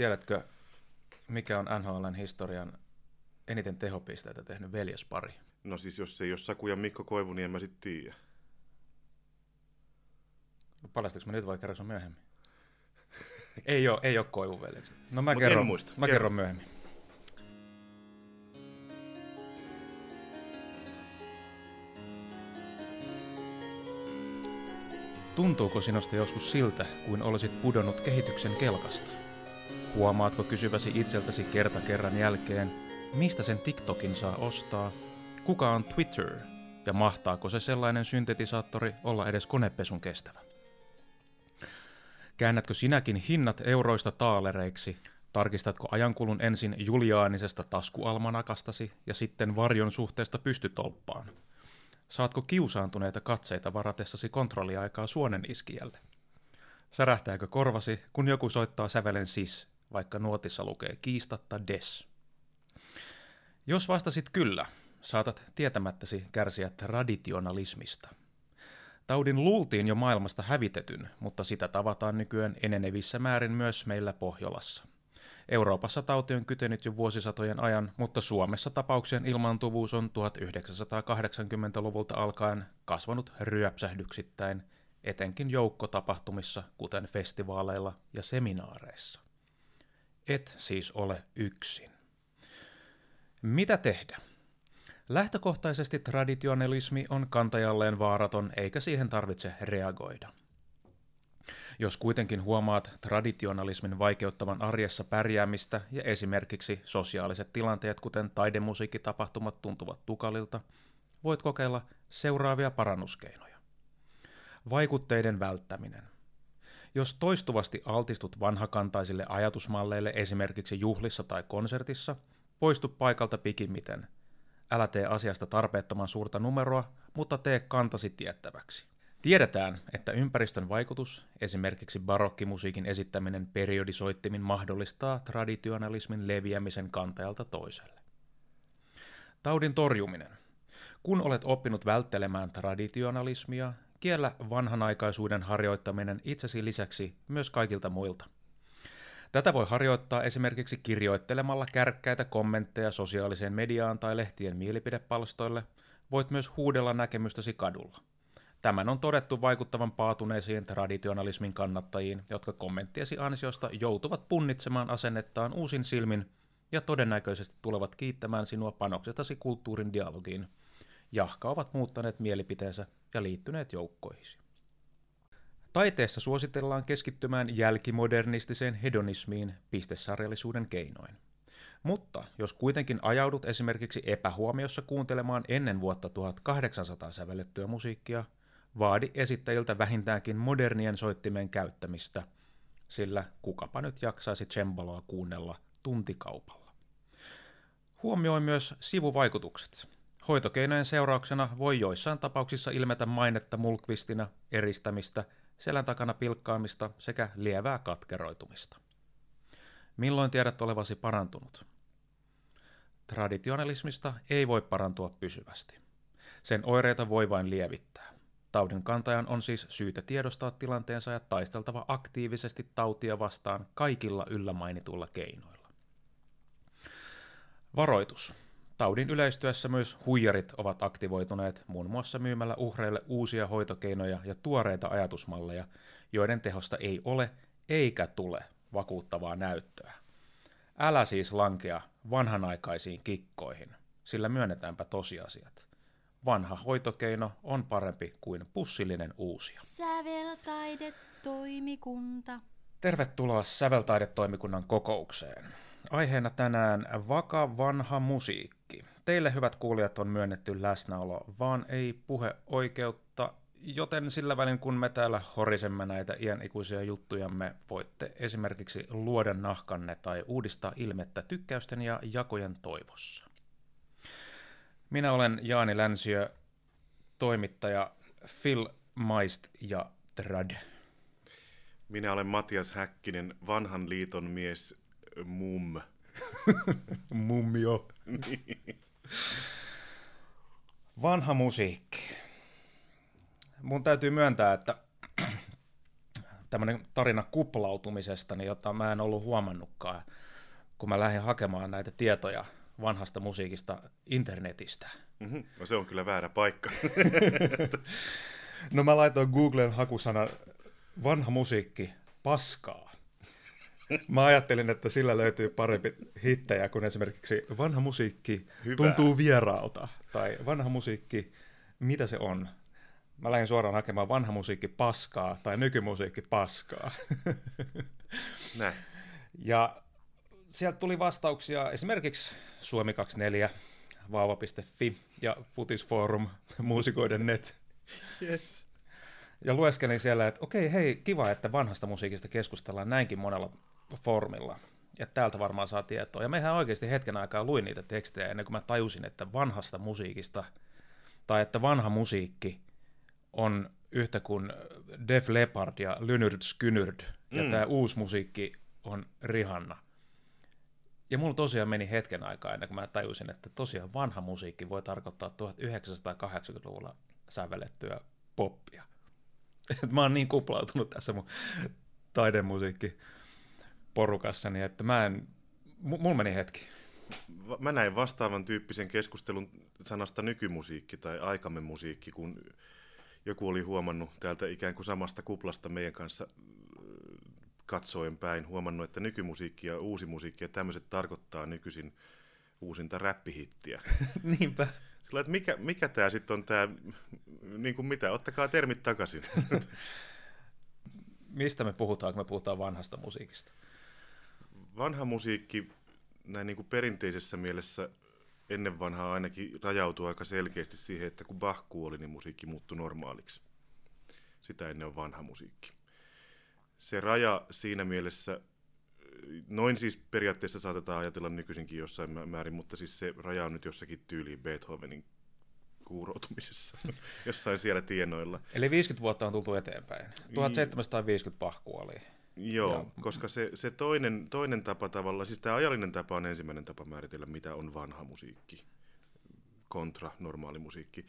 Tiedätkö, mikä on NHLn historian eniten tehopisteitä tehnyt veljespari? No siis jos ei ole Saku ja Mikko Koivu, niin en mä sit tiedä. No, Paljastaks mä nyt vai kerron myöhemmin? ei ole, ei ole Koivun veljekset. No mä, Mut kerron, muista. mä Kerro. kerron myöhemmin. Tuntuuko sinusta joskus siltä, kuin olisit pudonnut kehityksen kelkasta? Huomaatko kysyväsi itseltäsi kerta kerran jälkeen, mistä sen TikTokin saa ostaa, kuka on Twitter ja mahtaako se sellainen syntetisaattori olla edes konepesun kestävä? Käännätkö sinäkin hinnat euroista taalereiksi? Tarkistatko ajankulun ensin juliaanisesta taskualmanakastasi ja sitten varjon suhteesta pystytolppaan? Saatko kiusaantuneita katseita varatessasi kontrolliaikaa suonen iskijälle? Särähtääkö korvasi, kun joku soittaa sävelen sis, vaikka nuotissa lukee kiistatta des? Jos vastasit kyllä, saatat tietämättäsi kärsiä traditionalismista. Taudin luultiin jo maailmasta hävitetyn, mutta sitä tavataan nykyään enenevissä määrin myös meillä Pohjolassa. Euroopassa tauti on kytenyt jo vuosisatojen ajan, mutta Suomessa tapauksien ilmaantuvuus on 1980-luvulta alkaen kasvanut ryöpsähdyksittäin, etenkin joukkotapahtumissa, kuten festivaaleilla ja seminaareissa. Et siis ole yksin. Mitä tehdä? Lähtökohtaisesti traditionalismi on kantajalleen vaaraton eikä siihen tarvitse reagoida. Jos kuitenkin huomaat traditionalismin vaikeuttavan arjessa pärjäämistä ja esimerkiksi sosiaaliset tilanteet, kuten taidemusiikkitapahtumat, tuntuvat tukalilta, voit kokeilla seuraavia parannuskeinoja. Vaikutteiden välttäminen. Jos toistuvasti altistut vanhakantaisille ajatusmalleille esimerkiksi juhlissa tai konsertissa, poistu paikalta pikimmiten. Älä tee asiasta tarpeettoman suurta numeroa, mutta tee kantasi tiettäväksi. Tiedetään, että ympäristön vaikutus, esimerkiksi barokkimusiikin esittäminen periodisoittimin mahdollistaa traditionalismin leviämisen kantajalta toiselle. Taudin torjuminen. Kun olet oppinut välttelemään traditionalismia, kiellä vanhanaikaisuuden harjoittaminen itsesi lisäksi myös kaikilta muilta. Tätä voi harjoittaa esimerkiksi kirjoittelemalla kärkkäitä kommentteja sosiaaliseen mediaan tai lehtien mielipidepalstoille. Voit myös huudella näkemystäsi kadulla. Tämän on todettu vaikuttavan paatuneisiin traditionalismin kannattajiin, jotka kommenttiesi ansiosta joutuvat punnitsemaan asennettaan uusin silmin ja todennäköisesti tulevat kiittämään sinua panoksestasi kulttuurin dialogiin, jahka ovat muuttaneet mielipiteensä ja liittyneet joukkoihisi. Taiteessa suositellaan keskittymään jälkimodernistiseen hedonismiin pistesarjallisuuden keinoin. Mutta jos kuitenkin ajaudut esimerkiksi epähuomiossa kuuntelemaan ennen vuotta 1800 sävellettyä musiikkia, vaadi esittäjiltä vähintäänkin modernien soittimen käyttämistä, sillä kukapa nyt jaksaisi cembaloa kuunnella tuntikaupalla. Huomioi myös sivuvaikutukset. Hoitokeinojen seurauksena voi joissain tapauksissa ilmetä mainetta mulkvistina, eristämistä, selän takana pilkkaamista sekä lievää katkeroitumista. Milloin tiedät olevasi parantunut? Traditionalismista ei voi parantua pysyvästi. Sen oireita voi vain lievittää. Taudin kantajan on siis syytä tiedostaa tilanteensa ja taisteltava aktiivisesti tautia vastaan kaikilla yllä mainituilla keinoilla. Varoitus. Taudin yleistyessä myös huijarit ovat aktivoituneet muun muassa myymällä uhreille uusia hoitokeinoja ja tuoreita ajatusmalleja, joiden tehosta ei ole eikä tule vakuuttavaa näyttöä. Älä siis lankea vanhanaikaisiin kikkoihin, sillä myönnetäänpä tosiasiat. Vanha hoitokeino on parempi kuin pussillinen uusio. Säveltaidetoimikunta. Tervetuloa Säveltaidetoimikunnan kokoukseen. Aiheena tänään vaka vanha musiikki. Teille hyvät kuulijat on myönnetty läsnäolo, vaan ei puheoikeutta, joten sillä välin kun me täällä horisemme näitä iänikuisia juttujamme, voitte esimerkiksi luoda nahkanne tai uudistaa ilmettä tykkäysten ja jakojen toivossa. Minä olen Jaani Länsiö, toimittaja Phil Maist ja Trad. Minä olen Matias Häkkinen, vanhan liiton mies mum. Mummio. Vanha musiikki. Mun täytyy myöntää, että tämmöinen tarina kuplautumisesta, niin jota mä en ollut huomannutkaan, kun mä lähdin hakemaan näitä tietoja vanhasta musiikista internetistä. Mm-hmm. No se on kyllä väärä paikka. no mä laitoin Googlen hakusana vanha musiikki, paskaa. Mä ajattelin, että sillä löytyy parempi hittejä kuin esimerkiksi vanha musiikki Hyvä. tuntuu vieraalta. Tai vanha musiikki, mitä se on? Mä lähdin suoraan hakemaan vanha musiikki paskaa tai nykymusiikki paskaa. Näin. Ja sieltä tuli vastauksia esimerkiksi Suomi24, vauva.fi ja Futisforum, muusikoiden net. Yes. Ja lueskelin siellä, että okei, hei, kiva, että vanhasta musiikista keskustellaan näinkin monella foorumilla. Ja täältä varmaan saa tietoa. Ja mehän oikeasti hetken aikaa luin niitä tekstejä ennen kuin mä tajusin, että vanhasta musiikista, tai että vanha musiikki on yhtä kuin Def Leppard ja Lynyrd Skynyrd, ja mm. tämä uusi musiikki on Rihanna. Ja mulla tosiaan meni hetken aikaa ennen kuin mä tajusin, että tosiaan vanha musiikki voi tarkoittaa 1980-luvulla sävellettyä poppia. Et mä oon niin kuplautunut tässä mun taidemusiikki porukassani, että mä en, mulla meni hetki. Mä näin vastaavan tyyppisen keskustelun sanasta nykymusiikki tai aikamme musiikki, kun joku oli huomannut täältä ikään kuin samasta kuplasta meidän kanssa katsoen päin, huomannut, että nykymusiikki ja uusi musiikki ja tämmöiset tarkoittaa nykyisin uusinta räppihittiä. Niinpä. Sillä, että mikä, mikä tämä sitten on tämä, niin kuin mitä, ottakaa termit takaisin. Mistä me puhutaan, kun me puhutaan vanhasta musiikista? Vanha musiikki näin niin kuin perinteisessä mielessä ennen vanhaa ainakin rajautui aika selkeästi siihen, että kun Bach kuoli, niin musiikki muuttui normaaliksi. Sitä ennen on vanha musiikki. Se raja siinä mielessä, noin siis periaatteessa saatetaan ajatella nykyisinkin jossain määrin, mutta siis se raja on nyt jossakin tyyliin Beethovenin kuuroutumisessa, jossain siellä tienoilla. Eli 50 vuotta on tultu eteenpäin. 1750 Bach kuoli. Joo, ja... koska se, se toinen, toinen tapa tavalla, siis tämä ajallinen tapa on ensimmäinen tapa määritellä, mitä on vanha musiikki kontra normaali musiikki.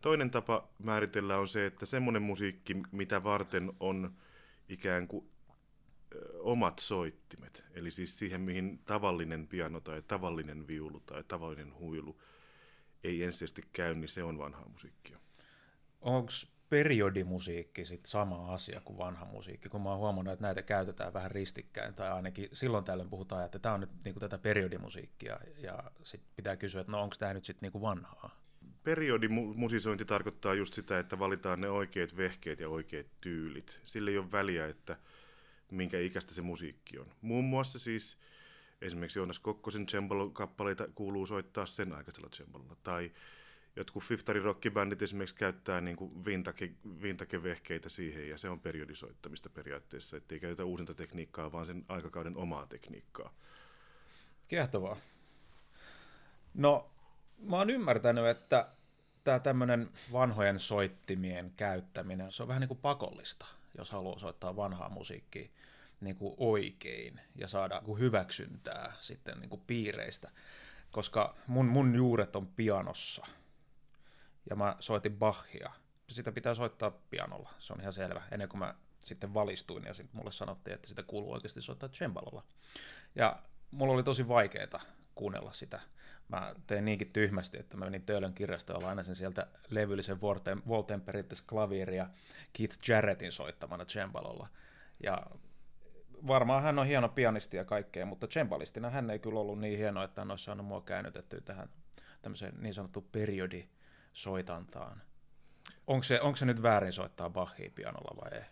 Toinen tapa määritellä on se, että semmoinen musiikki, mitä varten on ikään kuin omat soittimet, eli siis siihen, mihin tavallinen piano tai tavallinen viulu tai tavallinen huilu ei ensisijaisesti käy, niin se on vanhaa musiikkia. Onko periodimusiikki sit sama asia kuin vanha musiikki, kun mä oon huomannut, että näitä käytetään vähän ristikkäin, tai ainakin silloin tällöin puhutaan, että tämä on nyt niinku tätä periodimusiikkia, ja sitten pitää kysyä, että no onko tämä nyt sitten niinku vanhaa? Periodimusisointi tarkoittaa just sitä, että valitaan ne oikeat vehkeet ja oikeat tyylit. Sillä ei ole väliä, että minkä ikäistä se musiikki on. Muun muassa siis esimerkiksi Joonas Kokkosen cembalo-kappaleita kuuluu soittaa sen aikaisella cembalolla, tai jotkut fiftari-rockibändit esimerkiksi käyttää niin kuin vintage, vintage-vehkeitä siihen, ja se on periodisoittamista periaatteessa, ettei käytetä uusinta tekniikkaa, vaan sen aikakauden omaa tekniikkaa. Kiehtovaa. No, mä oon ymmärtänyt, että tämä tämmöinen vanhojen soittimien käyttäminen, se on vähän niin kuin pakollista, jos haluaa soittaa vanhaa musiikkia niin kuin oikein ja saada niin kuin hyväksyntää sitten niin kuin piireistä. Koska mun, mun juuret on pianossa – ja mä soitin Bachia. Sitä pitää soittaa pianolla, se on ihan selvä. Ennen kuin mä sitten valistuin ja sitten mulle sanottiin, että sitä kuuluu oikeasti soittaa cembalolla. Ja mulla oli tosi vaikeaa kuunnella sitä. Mä tein niinkin tyhmästi, että mä menin Töölön kirjastoon ja lainasin sieltä levyllisen Voltemperittes klaviiri ja Keith Jarrettin soittamana cembalolla. Ja varmaan hän on hieno pianisti ja kaikkea, mutta cembalistina hän ei kyllä ollut niin hieno, että hän olisi saanut mua käännytettyä tähän tämmöiseen niin sanottu periodi soitantaan. Onko se, onko se nyt väärin soittaa Bachia pianolla vai ei?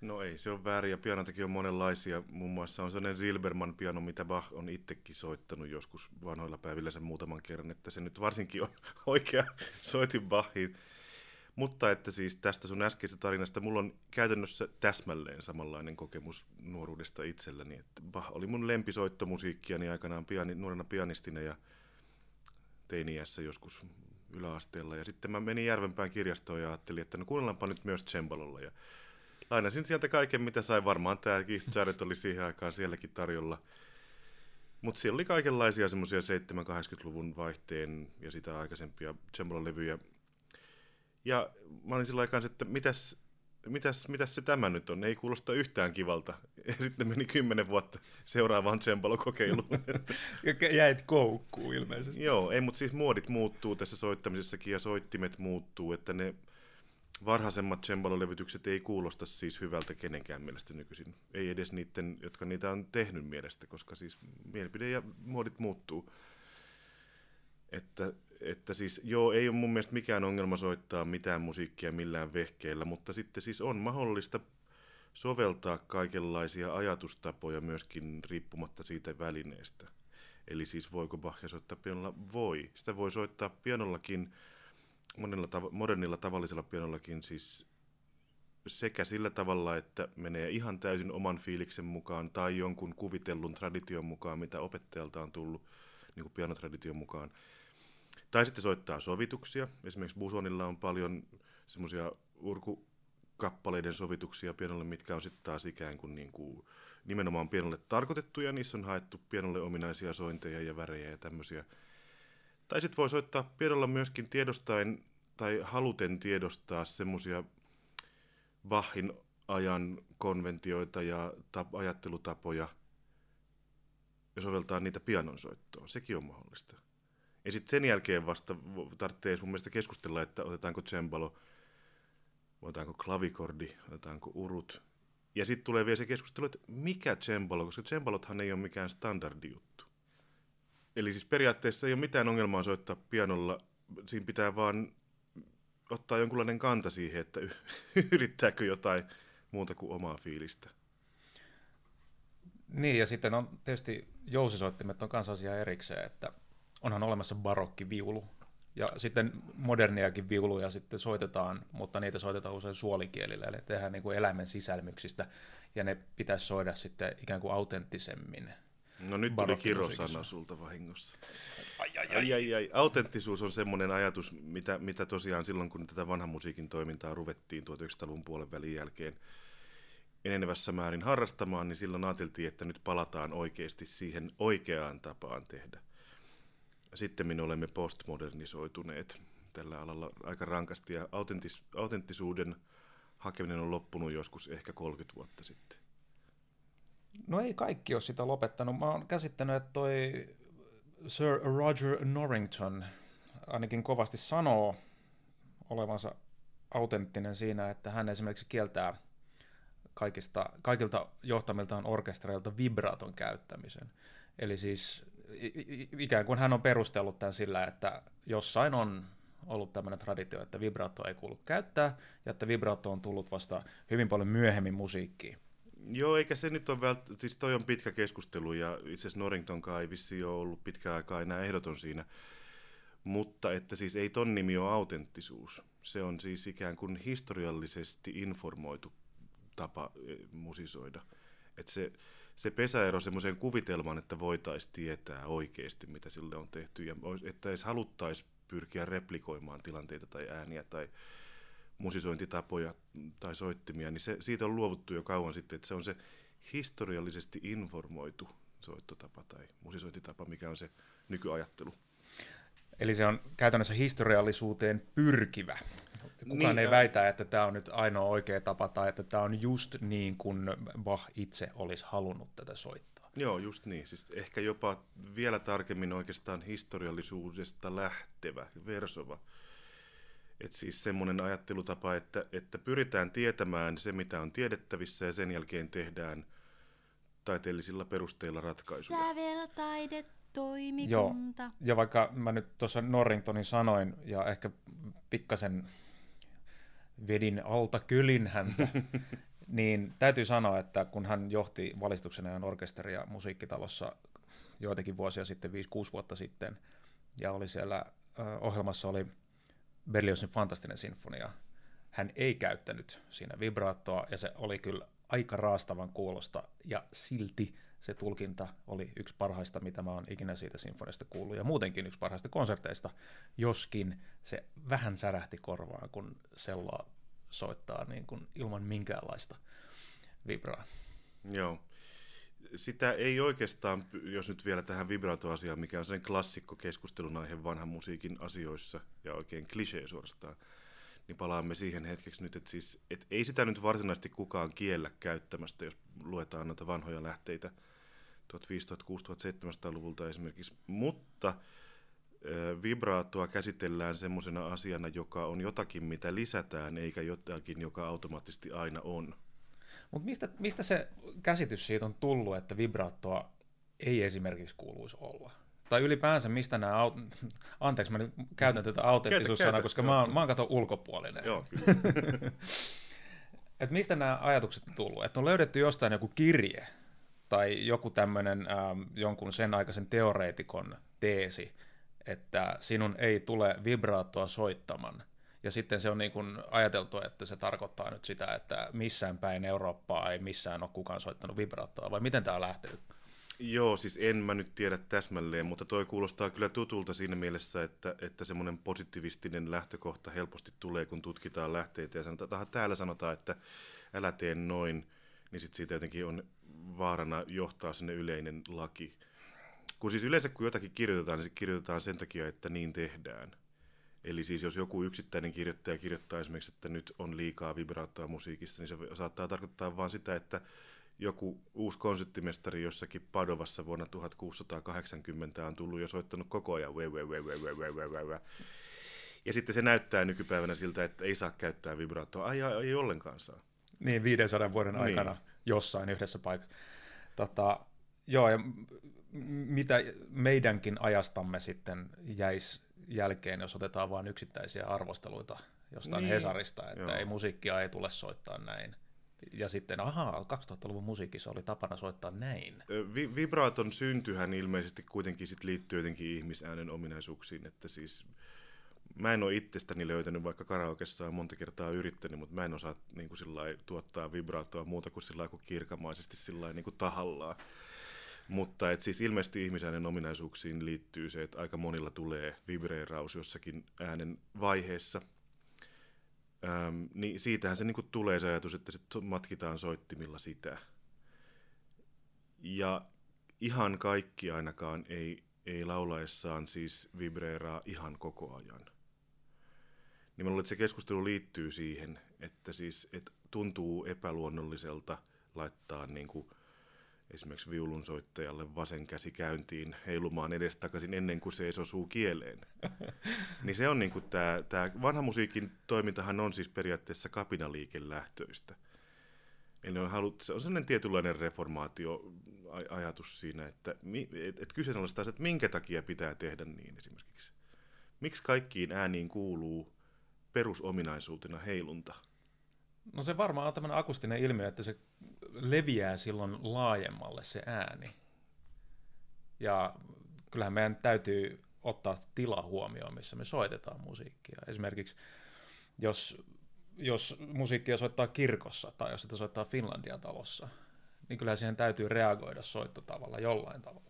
No ei se on väärin, ja pianotakin on monenlaisia. Muun muassa on sellainen Silberman piano, mitä Bach on itsekin soittanut joskus vanhoilla päivillä sen muutaman kerran, että se nyt varsinkin on oikea soitin Bachin. Mutta että siis tästä sun äskeisestä tarinasta, mulla on käytännössä täsmälleen samanlainen kokemus nuoruudesta itselläni. Että Bach oli mun lempisoittomusiikkiani aikanaan piani, nuorena pianistina ja teiniässä joskus yläasteella. Ja sitten mä menin Järvenpään kirjastoon ja ajattelin, että no kuunnellaanpa nyt myös Cembalolla. Ja lainasin sieltä kaiken, mitä sai. Varmaan tämä Keith oli siihen aikaan sielläkin tarjolla. Mutta siellä oli kaikenlaisia semmoisia 70-80-luvun vaihteen ja sitä aikaisempia Cembalo-levyjä. Ja mä olin sillä aikaan, että mitäs mitäs, mitäs se tämä nyt on, ei kuulosta yhtään kivalta. Ja sitten meni kymmenen vuotta seuraavaan cembalo-kokeiluun. Jäit koukkuun ilmeisesti. Joo, ei, mutta siis muodit muuttuu tässä soittamisessakin ja soittimet muuttuu, että ne varhaisemmat cembalo-levytykset ei kuulosta siis hyvältä kenenkään mielestä nykyisin. Ei edes niiden, jotka niitä on tehnyt mielestä, koska siis mielipide ja muodit muuttuu. Että, että siis joo, ei ole mun mielestä mikään ongelma soittaa mitään musiikkia millään vehkeellä, mutta sitten siis on mahdollista soveltaa kaikenlaisia ajatustapoja myöskin riippumatta siitä välineestä. Eli siis voiko Bachia soittaa pianolla? Voi. Sitä voi soittaa pianollakin, monella tav- modernilla tavallisella pianollakin siis sekä sillä tavalla, että menee ihan täysin oman fiiliksen mukaan tai jonkun kuvitellun tradition mukaan, mitä opettajalta on tullut, niin kuin pianotradition mukaan. Tai sitten soittaa sovituksia. Esimerkiksi Busonilla on paljon semmoisia urkukappaleiden sovituksia pianolle, mitkä on sitten taas ikään kuin, niin kuin nimenomaan pianolle tarkoitettuja. Niissä on haettu pianolle ominaisia sointeja ja värejä ja tämmöisiä. Tai sitten voi soittaa pianolla myöskin tiedostaen tai haluten tiedostaa semmoisia Bachin ajan konventioita ja tap- ajattelutapoja ja soveltaa niitä pianonsoittoon. Sekin on mahdollista. Ja sitten sen jälkeen vasta tarvitsee mun mielestä keskustella, että otetaanko cembalo, otetaanko klavikordi, otetaanko urut. Ja sitten tulee vielä se keskustelu, että mikä cembalo, koska cembalothan ei ole mikään standardi juttu. Eli siis periaatteessa ei ole mitään ongelmaa soittaa pianolla, siinä pitää vaan ottaa jonkunlainen kanta siihen, että yrittääkö jotain muuta kuin omaa fiilistä. Niin, ja sitten on tietysti jousisoittimet on kanssa asia erikseen, että onhan olemassa barokkiviulu, ja sitten moderniakin viuluja sitten soitetaan, mutta niitä soitetaan usein suolikielillä, eli tehdään niin kuin eläimen sisälmyksistä, ja ne pitäisi soida sitten ikään kuin autenttisemmin. No nyt tuli kirosana sulta vahingossa. Ai, ai, ai. ai, ai. Autenttisuus on semmoinen ajatus, mitä, mitä tosiaan silloin, kun tätä vanhan musiikin toimintaa ruvettiin 1900-luvun puolen välin jälkeen enenevässä määrin harrastamaan, niin silloin ajateltiin, että nyt palataan oikeasti siihen oikeaan tapaan tehdä. Sitten me olemme postmodernisoituneet tällä alalla aika rankasti ja autentis, autenttisuuden hakeminen on loppunut joskus ehkä 30 vuotta sitten. No ei kaikki ole sitä lopettanut. Mä oon käsittänyt, että toi Sir Roger Norrington ainakin kovasti sanoo olevansa autenttinen siinä, että hän esimerkiksi kieltää kaikista, kaikilta johtamiltaan orkestereilta vibraton käyttämisen. Eli siis ikään kuin hän on perustellut tämän sillä, että jossain on ollut tämmöinen traditio, että vibrato ei kuulu käyttää, ja että vibrato on tullut vasta hyvin paljon myöhemmin musiikkiin. Joo, eikä se nyt ole välttämättä, siis toi on pitkä keskustelu, ja itse asiassa Norrington ei vissi ole ollut pitkä aikaa enää ehdoton siinä, mutta että siis ei ton nimi ole autenttisuus. Se on siis ikään kuin historiallisesti informoitu tapa e, musisoida. Että se, se pesäero semmoiseen kuvitelmaan, että voitaisiin tietää oikeasti, mitä sille on tehty, ja että edes haluttaisiin pyrkiä replikoimaan tilanteita tai ääniä tai musisointitapoja tai soittimia, niin se, siitä on luovuttu jo kauan sitten, että se on se historiallisesti informoitu soittotapa tai musisointitapa, mikä on se nykyajattelu. Eli se on käytännössä historiallisuuteen pyrkivä. Kukaan niin, ei väitä, että tämä on nyt ainoa oikea tapa tai että tämä on just niin kuin Bach itse olisi halunnut tätä soittaa. Joo, just niin. Siis ehkä jopa vielä tarkemmin oikeastaan historiallisuudesta lähtevä, versova. Et siis semmoinen ajattelutapa, että, että pyritään tietämään se, mitä on tiedettävissä ja sen jälkeen tehdään taiteellisilla perusteilla ratkaisuja. Säveltaide toimikunta. Joo. Ja vaikka mä nyt tuossa Norringtonin sanoin ja ehkä pikkasen vedin alta kylin häntä, niin täytyy sanoa, että kun hän johti valistuksen ajan orkesteria musiikkitalossa joitakin vuosia sitten, 5-6 vuotta sitten, ja oli siellä ohjelmassa oli Berliosin fantastinen sinfonia. Hän ei käyttänyt siinä vibraattoa, ja se oli kyllä aika raastavan kuulosta, ja silti se tulkinta oli yksi parhaista, mitä mä oon ikinä siitä sinfoniasta kuullut, ja muutenkin yksi parhaista konserteista, joskin se vähän särähti korvaan, kun selloa soittaa niin kuin ilman minkäänlaista vibraa. Joo. Sitä ei oikeastaan, jos nyt vielä tähän vibraatoasiaan, mikä on sen klassikko keskustelun aihe vanhan musiikin asioissa ja oikein klisee suorastaan, niin palaamme siihen hetkeksi nyt, että siis, et ei sitä nyt varsinaisesti kukaan kiellä käyttämästä, jos luetaan noita vanhoja lähteitä 1500-1700-luvulta esimerkiksi, mutta vibraattoa käsitellään semmoisena asiana, joka on jotakin, mitä lisätään, eikä jotakin, joka automaattisesti aina on. Mutta mistä, mistä se käsitys siitä on tullut, että vibraattoa ei esimerkiksi kuuluisi olla? Tai ylipäänsä mistä nämä, aut- anteeksi mä nyt käytän tätä autenttisuussanaa, koska mä oon, mä oon kato ulkopuolinen. Joo, kyllä. Et mistä nämä ajatukset on tullut? Että on löydetty jostain joku kirje tai joku tämmöinen ähm, jonkun sen aikaisen teoreetikon teesi, että sinun ei tule vibraattoa soittamaan. Ja sitten se on niin kuin ajateltu, että se tarkoittaa nyt sitä, että missään päin Eurooppaa ei missään ole kukaan soittanut vibraattoa, vai miten tämä on lähtenyt? Joo, siis en mä nyt tiedä täsmälleen, mutta toi kuulostaa kyllä tutulta siinä mielessä, että, että semmoinen positivistinen lähtökohta helposti tulee, kun tutkitaan lähteitä ja sanotaan, täällä sanotaan, että älä tee noin, niin sitten siitä jotenkin on vaarana johtaa sinne yleinen laki. Kun siis yleensä kun jotakin kirjoitetaan, niin se kirjoitetaan sen takia, että niin tehdään. Eli siis jos joku yksittäinen kirjoittaja kirjoittaa esimerkiksi, että nyt on liikaa vibraattoa musiikissa, niin se saattaa tarkoittaa vain sitä, että joku uusi konserttimestari jossakin Padovassa vuonna 1680 on tullut ja soittanut koko ajan. Vä, vä, vä, vä, vä, vä, vä, vä. Ja sitten se näyttää nykypäivänä siltä, että ei saa käyttää vibraattoa. Ai, ai, ei ollenkaan saa. Niin, 500 vuoden niin. aikana. Niin jossain yhdessä paikassa. Tota, joo, ja mitä meidänkin ajastamme sitten jäisi jälkeen, jos otetaan vain yksittäisiä arvosteluita jostain niin. Hesarista, että joo. ei musiikkia ei tule soittaa näin ja sitten, ahaa, 2000-luvun musiikissa oli tapana soittaa näin. Vi- vibraaton syntyhän ilmeisesti kuitenkin sit liittyy jotenkin ihmisäänen ominaisuuksiin, että siis mä en ole itsestäni löytänyt, vaikka karaokessa on monta kertaa yrittänyt, mutta mä en osaa niin kuin sillai, tuottaa vibraattoa muuta kuin, sillai, kuin kirkamaisesti sillai, niin kuin tahallaan. Mutta et siis ilmeisesti ihmisäänen ominaisuuksiin liittyy se, että aika monilla tulee vibreeraus jossakin äänen vaiheessa – Öm, niin siitähän se niinku tulee se ajatus, että sit matkitaan soittimilla sitä. Ja ihan kaikki ainakaan ei, ei laulaessaan siis vibreeraa ihan koko ajan. Niin mä luulen, että se keskustelu liittyy siihen, että siis että tuntuu epäluonnolliselta laittaa niin kuin esimerkiksi viulunsoittajalle vasen käsi käyntiin heilumaan edestakaisin ennen kuin se edes osuu kieleen. niin se on niin kuin tämä, tämä vanha musiikin toimintahan on siis periaatteessa kapinaliikelähtöistä. Eli on, halut, se on sellainen tietynlainen reformaatio-ajatus siinä, että et, et kyseenalaistaa että minkä takia pitää tehdä niin esimerkiksi. Miksi kaikkiin ääniin kuuluu perusominaisuutena heilunta? No se varmaan on tämmöinen akustinen ilmiö, että se leviää silloin laajemmalle se ääni. Ja kyllähän meidän täytyy ottaa tila huomioon, missä me soitetaan musiikkia. Esimerkiksi jos, jos musiikkia soittaa kirkossa tai jos sitä soittaa Finlandia talossa, niin kyllä siihen täytyy reagoida soittotavalla jollain tavalla.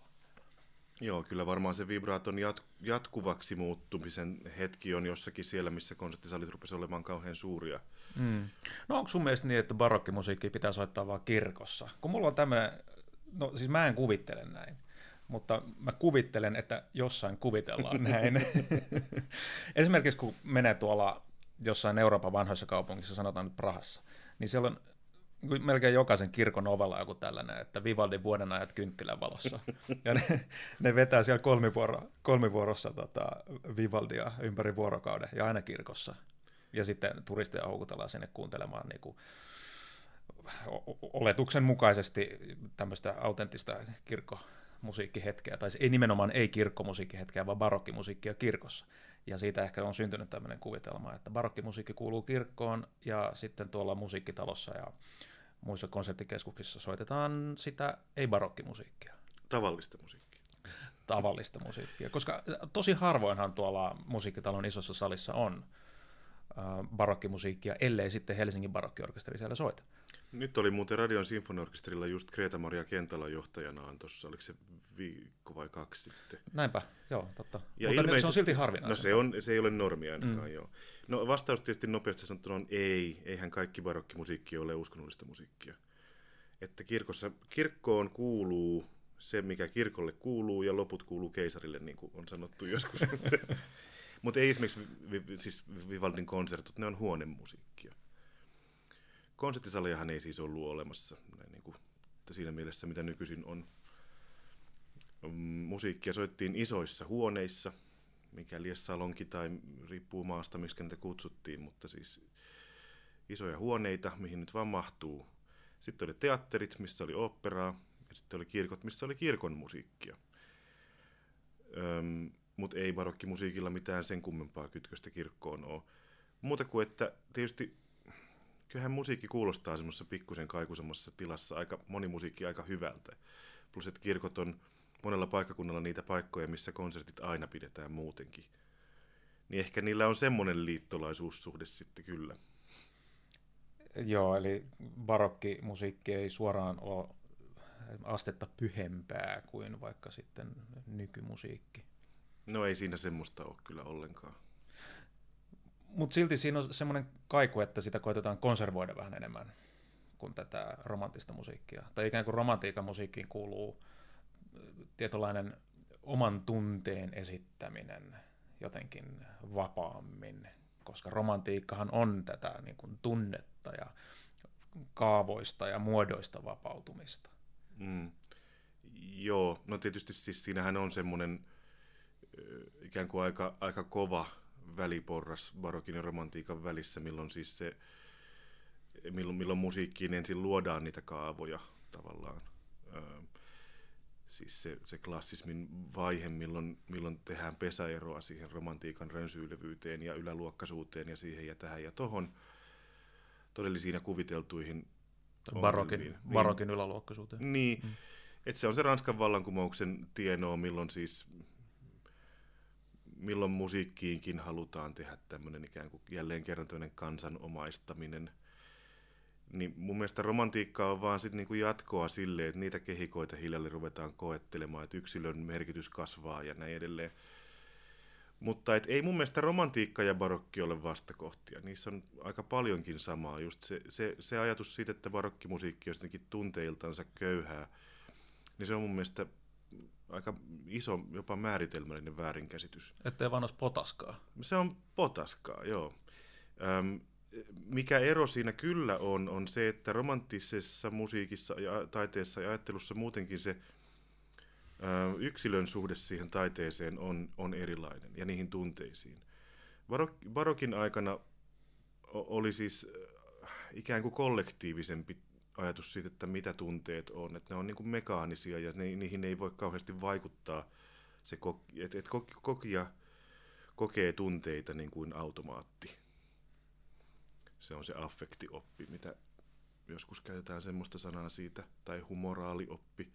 Joo, kyllä varmaan se vibraaton jat- jatkuvaksi muuttumisen hetki on jossakin siellä, missä konserttisalit rupesivat olemaan kauhean suuria. Mm. No onko sun mielestä niin, että barokkimusiikki pitää soittaa vaan kirkossa? Kun mulla on tämmöinen, no siis mä en kuvittele näin, mutta mä kuvittelen, että jossain kuvitellaan näin. Esimerkiksi kun menee tuolla jossain Euroopan vanhoissa kaupungissa, sanotaan nyt Prahassa, niin siellä on melkein jokaisen kirkon ovella joku tällainen, että Vivaldin vuoden ajat kynttilän valossa. Ja ne, ne vetää siellä kolmivuoro, kolmivuorossa tota, Vivaldia ympäri vuorokauden ja aina kirkossa. Ja sitten turisteja houkutellaan sinne kuuntelemaan niin kuin, oletuksen mukaisesti tämmöistä autenttista kirkkomusiikkihetkeä, tai ei nimenomaan ei kirkkomusiikkihetkeä, vaan barokkimusiikkia kirkossa. Ja siitä ehkä on syntynyt tämmöinen kuvitelma, että barokkimusiikki kuuluu kirkkoon ja sitten tuolla musiikkitalossa ja muissa konserttikeskuksissa soitetaan sitä ei-barokkimusiikkia. Tavallista musiikkia. Tavallista musiikkia, koska tosi harvoinhan tuolla musiikkitalon isossa salissa on barokkimusiikkia, ellei sitten Helsingin barokkiorkesteri siellä soita. Nyt oli muuten Radion sinfoniorkesterilla just Kreta-Maria Kentala johtajanaan tuossa, oliko se viikko vai kaksi sitten? Näinpä, joo, totta. Ja Mutta ilmeisesti, se on silti harvinaista. No se, on, se ei ole normia ainakaan, mm. joo. No vastaus tietysti nopeasti sanottuna on ei, eihän kaikki barokkimusiikki ole uskonnollista musiikkia. Että kirkossa, kirkkoon kuuluu se, mikä kirkolle kuuluu, ja loput kuuluu keisarille, niin kuin on sanottu joskus. Mutta ei esimerkiksi vi, siis Vivaldin konsertot, ne on huonemusiikkia. Konserttisaliahan ei siis ollut olemassa näin niin kuin, siinä mielessä, mitä nykyisin on. Musiikkia soittiin isoissa huoneissa, mikä salonki tai riippuu maasta, miksi niitä kutsuttiin, mutta siis isoja huoneita, mihin nyt vaan mahtuu. Sitten oli teatterit, missä oli operaa, ja sitten oli kirkot, missä oli kirkon musiikkia. Mutta ei barokkimusiikilla mitään sen kummempaa kytköstä kirkkoon ole. Muuta kuin, että tietysti kyllähän musiikki kuulostaa semmoisessa pikkusen kaikusemmassa tilassa aika, moni musiikki aika hyvältä. Plus, että kirkot on monella paikkakunnalla niitä paikkoja, missä konsertit aina pidetään muutenkin. Niin ehkä niillä on semmoinen liittolaisuussuhde sitten kyllä. Joo, eli barokkimusiikki ei suoraan ole astetta pyhempää kuin vaikka sitten nykymusiikki. No ei siinä semmoista ole kyllä ollenkaan. Mutta silti siinä on semmoinen kaiku, että sitä koitetaan konservoida vähän enemmän kuin tätä romanttista musiikkia. Tai ikään kuin romantiikan musiikkiin kuuluu tietynlainen oman tunteen esittäminen jotenkin vapaammin, koska romantiikkahan on tätä niin kuin tunnetta ja kaavoista ja muodoista vapautumista. Mm. Joo, no tietysti siis siinähän on semmoinen ikään kuin aika, aika kova väliporras barokin ja romantiikan välissä, milloin siis se, milloin, milloin musiikkiin ensin luodaan niitä kaavoja tavallaan. Öö, siis se, se klassismin vaihe, milloin, milloin tehdään pesäeroa siihen romantiikan rönsyilevyyteen ja yläluokkaisuuteen ja siihen ja tähän ja tohon todellisiin ja kuviteltuihin Barokin, niin, barokin yläluokkaisuuteen. Niin, mm. että se on se Ranskan vallankumouksen tienoa, milloin siis milloin musiikkiinkin halutaan tehdä tämmöinen ikään kuin jälleen kerran tämmöinen kansanomaistaminen. Niin mun mielestä romantiikka on vaan sit niinku jatkoa sille, että niitä kehikoita hiljalleen ruvetaan koettelemaan, että yksilön merkitys kasvaa ja näin edelleen. Mutta et ei mun mielestä romantiikka ja barokki ole vastakohtia. Niissä on aika paljonkin samaa. Just se, se, se ajatus siitä, että barokkimusiikki on jotenkin tunteiltansa köyhää, niin se on mun mielestä aika iso, jopa määritelmällinen väärinkäsitys. Ettei vaan olisi potaskaa. Se on potaskaa, joo. Öm, mikä ero siinä kyllä on, on se, että romanttisessa musiikissa ja taiteessa ja ajattelussa muutenkin se ö, yksilön suhde siihen taiteeseen on, on erilainen ja niihin tunteisiin. Barok, barokin aikana oli siis ikään kuin kollektiivisempi ajatus siitä, että mitä tunteet on, että ne on niin kuin mekaanisia ja ne, niihin ei voi kauheasti vaikuttaa, se että et kokija kokee tunteita niin kuin automaatti. Se on se affektioppi, mitä joskus käytetään semmoista sanaa siitä, tai humoraalioppi.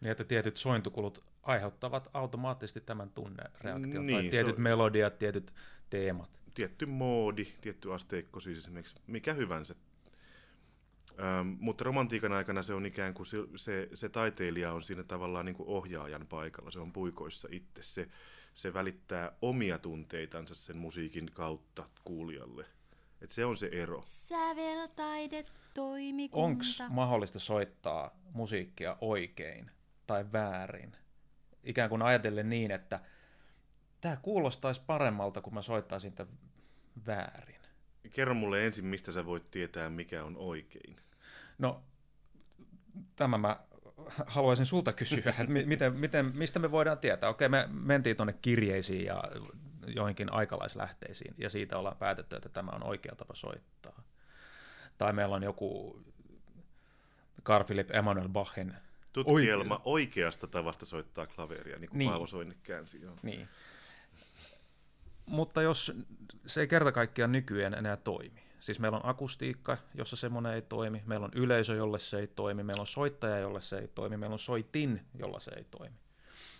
Niin, että tietyt sointukulut aiheuttavat automaattisesti tämän tunnereaktion, niin, tai tietyt on... melodiat, tietyt teemat. Tietty moodi, tietty asteikko, siis esimerkiksi mikä hyvänsä Ähm, mutta romantiikan aikana se on ikään kuin se, se, se taiteilija on siinä tavallaan niin kuin ohjaajan paikalla, se on puikoissa itse, se, se välittää omia tunteitansa sen musiikin kautta kuulijalle. Et se on se ero. Säveltaide toimikunta. Onko mahdollista soittaa musiikkia oikein tai väärin? Ikään kuin ajatellen niin, että tämä kuulostaisi paremmalta, kun mä soittaisin sitä väärin. Kerro mulle ensin, mistä sä voit tietää, mikä on oikein. No, tämä mä haluaisin sulta kysyä, että miten, miten, mistä me voidaan tietää? Okei, me mentiin tuonne kirjeisiin ja joihinkin aikalaislähteisiin, ja siitä ollaan päätetty, että tämä on oikea tapa soittaa. Tai meillä on joku Carl Philipp Emanuel Bachin Tutkielma Oi... oikeasta tavasta soittaa klaveria, niin kuin niin. Paavo Soinnik käänsi. Joo. Niin. Mutta jos se ei kerta kaikkiaan nykyään enää toimi, Siis meillä on akustiikka, jossa semmoinen ei toimi, meillä on yleisö, jolle se ei toimi, meillä on soittaja, jolle se ei toimi, meillä on soitin, jolla se ei toimi.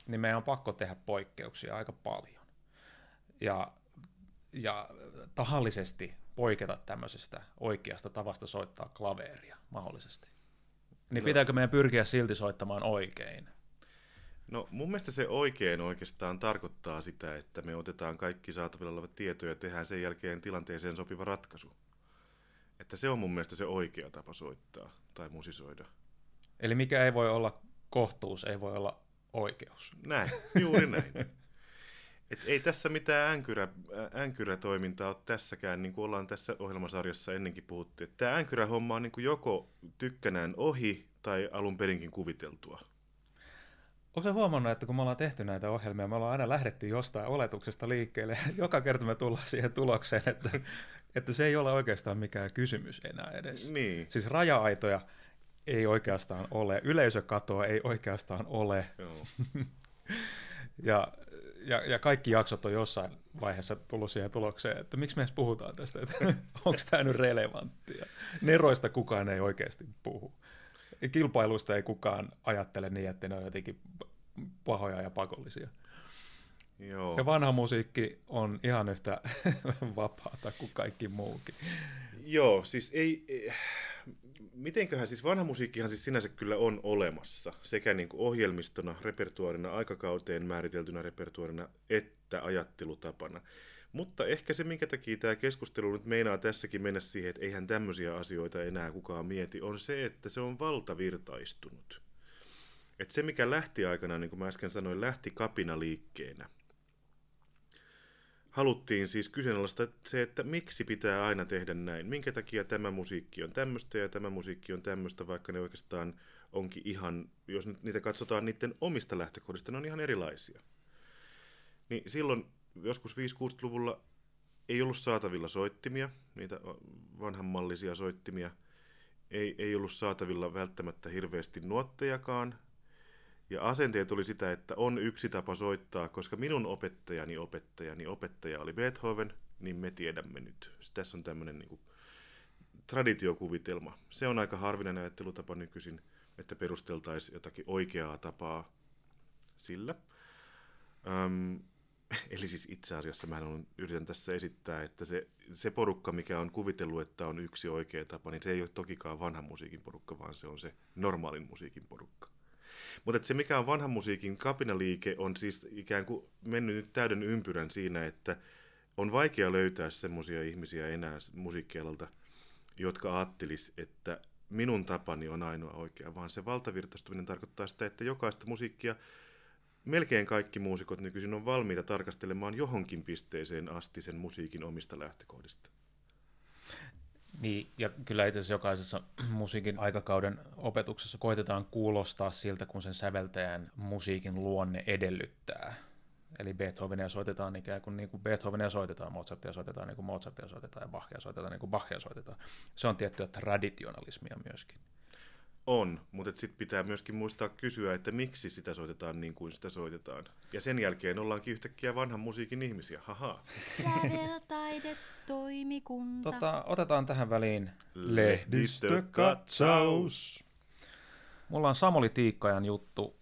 Niin meidän on pakko tehdä poikkeuksia aika paljon. Ja, ja tahallisesti poiketa tämmöisestä oikeasta tavasta soittaa klaveria mahdollisesti. Niin pitääkö meidän pyrkiä silti soittamaan oikein? No mun mielestä se oikein oikeastaan tarkoittaa sitä, että me otetaan kaikki saatavilla olevat tietoja ja tehdään sen jälkeen tilanteeseen sopiva ratkaisu. Että se on mun mielestä se oikea tapa soittaa tai musisoida. Eli mikä ei voi olla kohtuus, ei voi olla oikeus. Näin, juuri näin. Et ei tässä mitään änkyrä, änkyrätoimintaa ole tässäkään, niin kuin ollaan tässä ohjelmasarjassa ennenkin puhuttu. Tämä änkyrähomma on niin kuin joko tykkänään ohi tai alun perinkin kuviteltua. Onko huomannut, että kun me ollaan tehty näitä ohjelmia, me ollaan aina lähdetty jostain oletuksesta liikkeelle, ja joka kerta me tullaan siihen tulokseen, että, että se ei ole oikeastaan mikään kysymys enää edes. Niin. Siis raja-aitoja ei oikeastaan ole, yleisökatoa ei oikeastaan ole, Joo. ja, ja, ja kaikki jaksot on jossain vaiheessa tullut siihen tulokseen, että miksi me edes puhutaan tästä, että onko tämä nyt relevanttia. Neroista kukaan ei oikeasti puhu. Kilpailuista ei kukaan ajattele niin, että ne on jotenkin pahoja ja pakollisia. Joo. Ja vanha musiikki on ihan yhtä vapaata kuin kaikki muukin. Joo, siis ei, mitenköhän, siis vanha musiikkihan siis sinänsä kyllä on olemassa, sekä niin kuin ohjelmistona, repertuarina, aikakauteen määriteltynä repertuarina, että ajattelutapana. Mutta ehkä se, minkä takia tämä keskustelu nyt meinaa tässäkin mennä siihen, että eihän tämmöisiä asioita enää kukaan mieti, on se, että se on valtavirtaistunut. Et se, mikä lähti aikana, niin kuin mä äsken sanoin, lähti kapinaliikkeenä, haluttiin siis kyseenalaista se, että miksi pitää aina tehdä näin. Minkä takia tämä musiikki on tämmöistä ja tämä musiikki on tämmöistä, vaikka ne oikeastaan onkin ihan, jos nyt niitä katsotaan niiden omista lähtökohdista, ne on ihan erilaisia. Niin silloin joskus 5-60-luvulla ei ollut saatavilla soittimia, niitä vanhanmallisia soittimia. Ei, ei ollut saatavilla välttämättä hirveästi nuottejakaan. Ja asenteet oli sitä, että on yksi tapa soittaa, koska minun opettajani opettajani opettaja oli Beethoven, niin me tiedämme nyt. Tässä on tämmöinen niin traditiokuvitelma. Se on aika harvinainen ajattelutapa nykyisin, että perusteltaisiin jotakin oikeaa tapaa sillä. Öm, eli siis itse asiassa mä on, yritän tässä esittää, että se, se porukka, mikä on kuvitellut, että on yksi oikea tapa, niin se ei ole tokikaan vanhan musiikin porukka, vaan se on se normaalin musiikin porukka. Mutta se, mikä on vanhan musiikin kapinaliike, on siis ikään kuin mennyt nyt täyden ympyrän siinä, että on vaikea löytää semmoisia ihmisiä enää musiikkialalta, jotka ajattelis, että minun tapani on ainoa oikea, vaan se valtavirtaistuminen tarkoittaa sitä, että jokaista musiikkia melkein kaikki muusikot nykyisin on valmiita tarkastelemaan johonkin pisteeseen asti sen musiikin omista lähtökohdista. Niin, ja kyllä itse asiassa jokaisessa musiikin aikakauden opetuksessa koitetaan kuulostaa siltä, kun sen säveltäjän musiikin luonne edellyttää. Eli Beethovenia soitetaan ikään kuin, niin kuin Beethovenia soitetaan, Mozartia soitetaan niin kuin Mozartia soitetaan ja Bachia soitetaan niin kuin Bachia soitetaan. Se on tiettyä traditionalismia myöskin. On, mutta sitten pitää myöskin muistaa kysyä, että miksi sitä soitetaan niin kuin sitä soitetaan. Ja sen jälkeen ollaankin yhtäkkiä vanhan musiikin ihmisiä, haha. Säveltaidetoimikunta. Tota, otetaan tähän väliin Lehdistökatsaus. Mulla on Samuli Tiikkajan juttu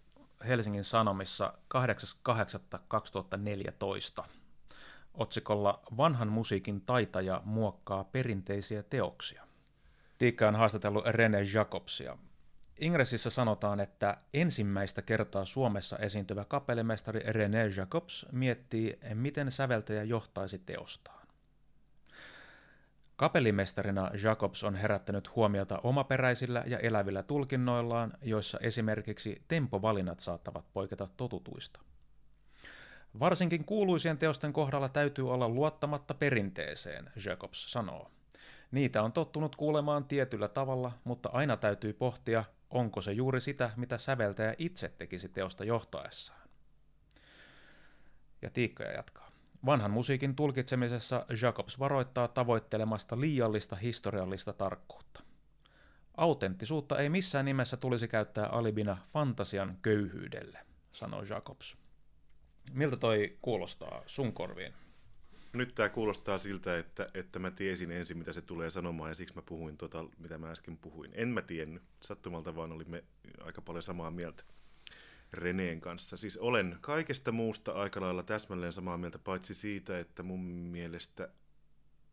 Helsingin Sanomissa 8.8.2014 otsikolla Vanhan musiikin taitaja muokkaa perinteisiä teoksia. Tiikka on haastatellut René Jacobsia. Ingressissä sanotaan, että ensimmäistä kertaa Suomessa esiintyvä kapellimestari René Jacobs miettii, miten säveltäjä johtaisi teostaan. Kapellimestarina Jacobs on herättänyt huomiota omaperäisillä ja elävillä tulkinnoillaan, joissa esimerkiksi tempovalinnat saattavat poiketa totutuista. Varsinkin kuuluisien teosten kohdalla täytyy olla luottamatta perinteeseen, Jacobs sanoo. Niitä on tottunut kuulemaan tietyllä tavalla, mutta aina täytyy pohtia, onko se juuri sitä, mitä säveltäjä itse tekisi teosta johtaessaan. Ja Tiikka jatkaa. Vanhan musiikin tulkitsemisessa Jacobs varoittaa tavoittelemasta liiallista historiallista tarkkuutta. Autenttisuutta ei missään nimessä tulisi käyttää alibina fantasian köyhyydelle, sanoo Jacobs. Miltä toi kuulostaa sun korviin? Nyt tämä kuulostaa siltä, että, että mä tiesin ensin, mitä se tulee sanomaan, ja siksi mä puhuin tota, mitä mä äsken puhuin. En mä tiennyt. Sattumalta vaan olimme aika paljon samaa mieltä Reneen kanssa. Siis olen kaikesta muusta aika lailla täsmälleen samaa mieltä, paitsi siitä, että mun mielestä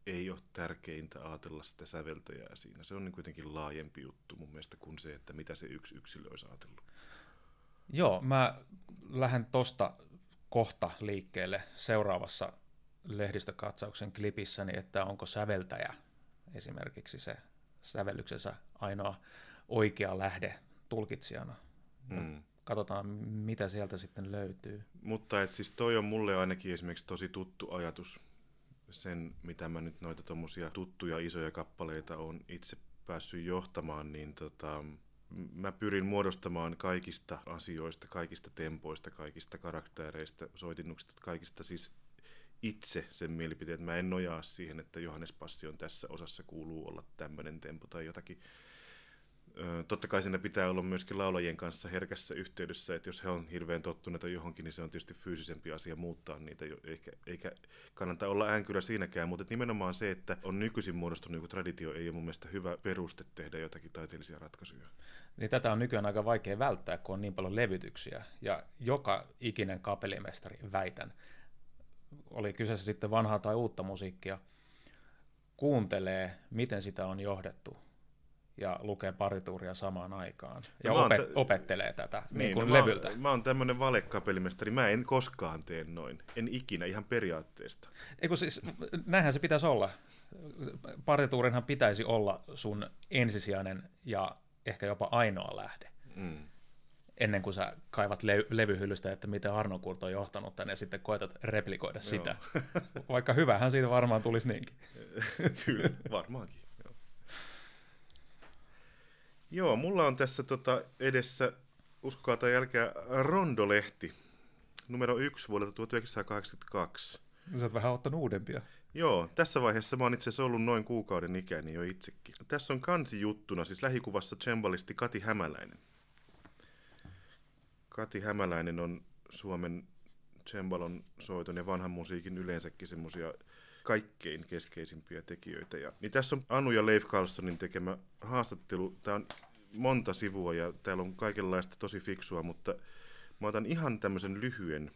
ei ole tärkeintä ajatella sitä säveltäjää siinä. Se on niin kuitenkin laajempi juttu mun mielestä kuin se, että mitä se yksi yksilö olisi ajatellut. Joo, mä lähden tosta kohta liikkeelle seuraavassa lehdistökatsauksen klipissäni, että onko säveltäjä esimerkiksi se sävellyksensä ainoa oikea lähde tulkitsijana. Mm. katsotaan mitä sieltä sitten löytyy. Mutta et siis toi on mulle ainakin esimerkiksi tosi tuttu ajatus, sen mitä mä nyt noita tommosia tuttuja isoja kappaleita on itse päässyt johtamaan, niin tota, mä pyrin muodostamaan kaikista asioista, kaikista tempoista, kaikista karaktereista, soitinnuksista, kaikista siis itse sen mielipiteen, että mä en nojaa siihen, että Johannes Passi on tässä osassa kuuluu olla tämmöinen tempo tai jotakin. Totta kai siinä pitää olla myöskin laulajien kanssa herkässä yhteydessä, että jos he on hirveän tottuneita johonkin, niin se on tietysti fyysisempi asia muuttaa niitä, eikä, eikä kannata olla äänkyrä siinäkään, mutta nimenomaan se, että on nykyisin muodostunut joku traditio, ei ole mun mielestä hyvä peruste tehdä jotakin taiteellisia ratkaisuja. Niin tätä on nykyään aika vaikea välttää, kun on niin paljon levytyksiä, ja joka ikinen kapelimestari, väitän, oli kyseessä sitten vanhaa tai uutta musiikkia, kuuntelee, miten sitä on johdettu ja lukee partituuria samaan aikaan ja no, opet- t- opettelee tätä niin, niin kuin no, levyltä. Mä oon, mä oon tämmöinen valekapelimestari, mä en koskaan tee noin, en ikinä ihan periaatteesta. Eikö siis, näinhän se pitäisi olla. Partituurinhan pitäisi olla sun ensisijainen ja ehkä jopa ainoa lähde. Mm. Ennen kuin sä kaivat le- levyhyllystä, että miten Arno Kurt on johtanut tänne ja sitten koetat replikoida Joo. sitä. Vaikka hyvähän siitä varmaan tulisi niinkin. Kyllä, varmaankin. Joo, mulla on tässä tota edessä, uskokaa tai jälkeen, Rondolehti, numero yksi vuodelta 1982. Sä oot vähän ottanut uudempia. Joo, tässä vaiheessa mä oon itse asiassa ollut noin kuukauden ikäni jo itsekin. Tässä on kansi juttuna, siis lähikuvassa cembalisti Kati Hämäläinen. Kati Hämäläinen on Suomen cembalon soiton ja vanhan musiikin yleensäkin semmosia kaikkein keskeisimpiä tekijöitä. Ja, niin tässä on Anu ja Leif Carlsonin tekemä haastattelu. Tämä on monta sivua ja täällä on kaikenlaista tosi fiksua, mutta mä otan ihan tämmöisen lyhyen,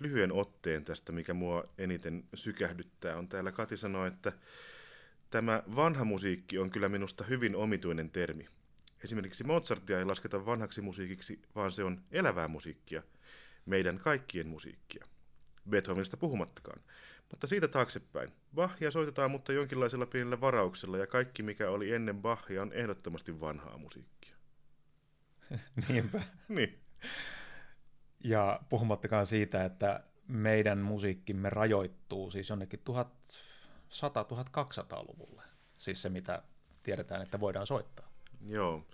lyhyen otteen tästä, mikä mua eniten sykähdyttää. On täällä Kati sanoi, että tämä vanha musiikki on kyllä minusta hyvin omituinen termi. Esimerkiksi Mozartia ei lasketa vanhaksi musiikiksi, vaan se on elävää musiikkia, meidän kaikkien musiikkia. Beethovenista puhumattakaan. Mutta siitä taaksepäin. Bachia soitetaan, mutta jonkinlaisella pienellä varauksella, ja kaikki mikä oli ennen Bachia on ehdottomasti vanhaa musiikkia. Niinpä. niin. Ja puhumattakaan siitä, että meidän musiikkimme rajoittuu siis jonnekin 1100-1200-luvulle. Siis se, mitä tiedetään, että voidaan soittaa. Joo.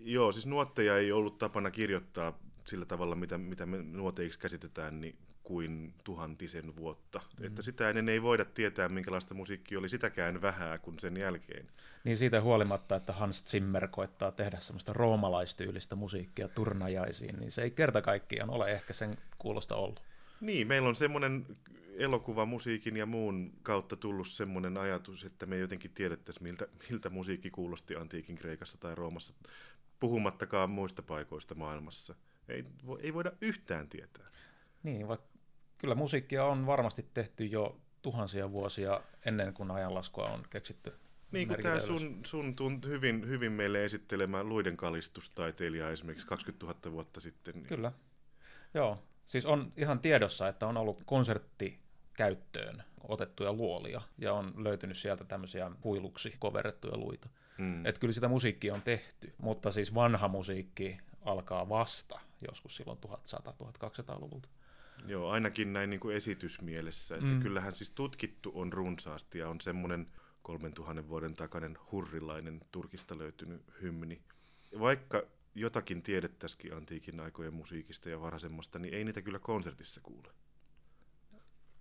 Joo, siis nuotteja ei ollut tapana kirjoittaa sillä tavalla, mitä, mitä me nuoteiksi käsitetään, niin kuin tuhantisen vuotta. Mm. Että sitä ennen ei voida tietää, minkälaista musiikki oli sitäkään vähää kuin sen jälkeen. Niin siitä huolimatta, että Hans Zimmer koettaa tehdä semmoista roomalaistyylistä musiikkia turnajaisiin, niin se ei kerta kaikkiaan ole ehkä sen kuulosta ollut. Niin, meillä on semmoinen elokuva, musiikin ja muun kautta tullut semmoinen ajatus, että me jotenkin tiedettäisiin, miltä, miltä musiikki kuulosti antiikin Kreikassa tai Roomassa, puhumattakaan muista paikoista maailmassa. Ei, ei voida yhtään tietää. Niin, vaikka kyllä musiikkia on varmasti tehty jo tuhansia vuosia ennen kuin ajanlaskua on keksitty. Niin kuin tämä sun, sun tunt, hyvin, hyvin meille esittelemä luiden kalistustaiteilija esimerkiksi 20 000 vuotta sitten. Niin... Kyllä. Joo, siis on ihan tiedossa, että on ollut konserttikäyttöön otettuja luolia ja on löytynyt sieltä tämmöisiä huiluksi koverrettuja luita. Hmm. Että kyllä sitä musiikkia on tehty, mutta siis vanha musiikki alkaa vasta joskus silloin 1100-1200-luvulta. Joo, ainakin näin niin kuin esitysmielessä. Että mm. Kyllähän siis tutkittu on runsaasti ja on semmoinen 3000 vuoden takainen hurrilainen Turkista löytynyt hymni. Vaikka jotakin tiedettäisikin antiikin aikojen musiikista ja varhaisemmasta, niin ei niitä kyllä konsertissa kuule.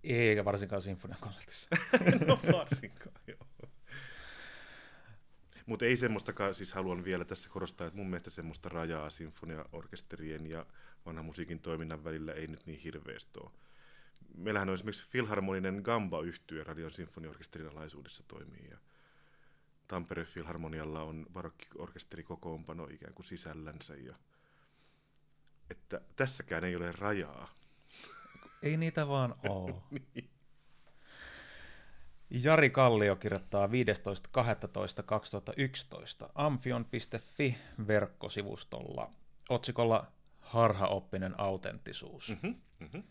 Eikä varsinkaan sinfoniakonsertissa. no varsinkaan, joo. Mutta ei semmoistakaan, siis haluan vielä tässä korostaa, että mun mielestä semmoista rajaa sinfoniaorkesterien ja vanhan musiikin toiminnan välillä ei nyt niin hirveästi ole. Meillähän on esimerkiksi filharmoninen Gamba-yhtye Radion sinfoniorkesterin alaisuudessa toimii ja Tampere Filharmonialla on barokkiorkesteri kokoonpano ikään kuin sisällänsä ja että tässäkään ei ole rajaa. Ei niitä vaan ole. niin. Jari Kallio kirjoittaa 15.12.2011 amfion.fi verkkosivustolla otsikolla Harhaoppinen autenttisuus. Mm-hmm, mm-hmm.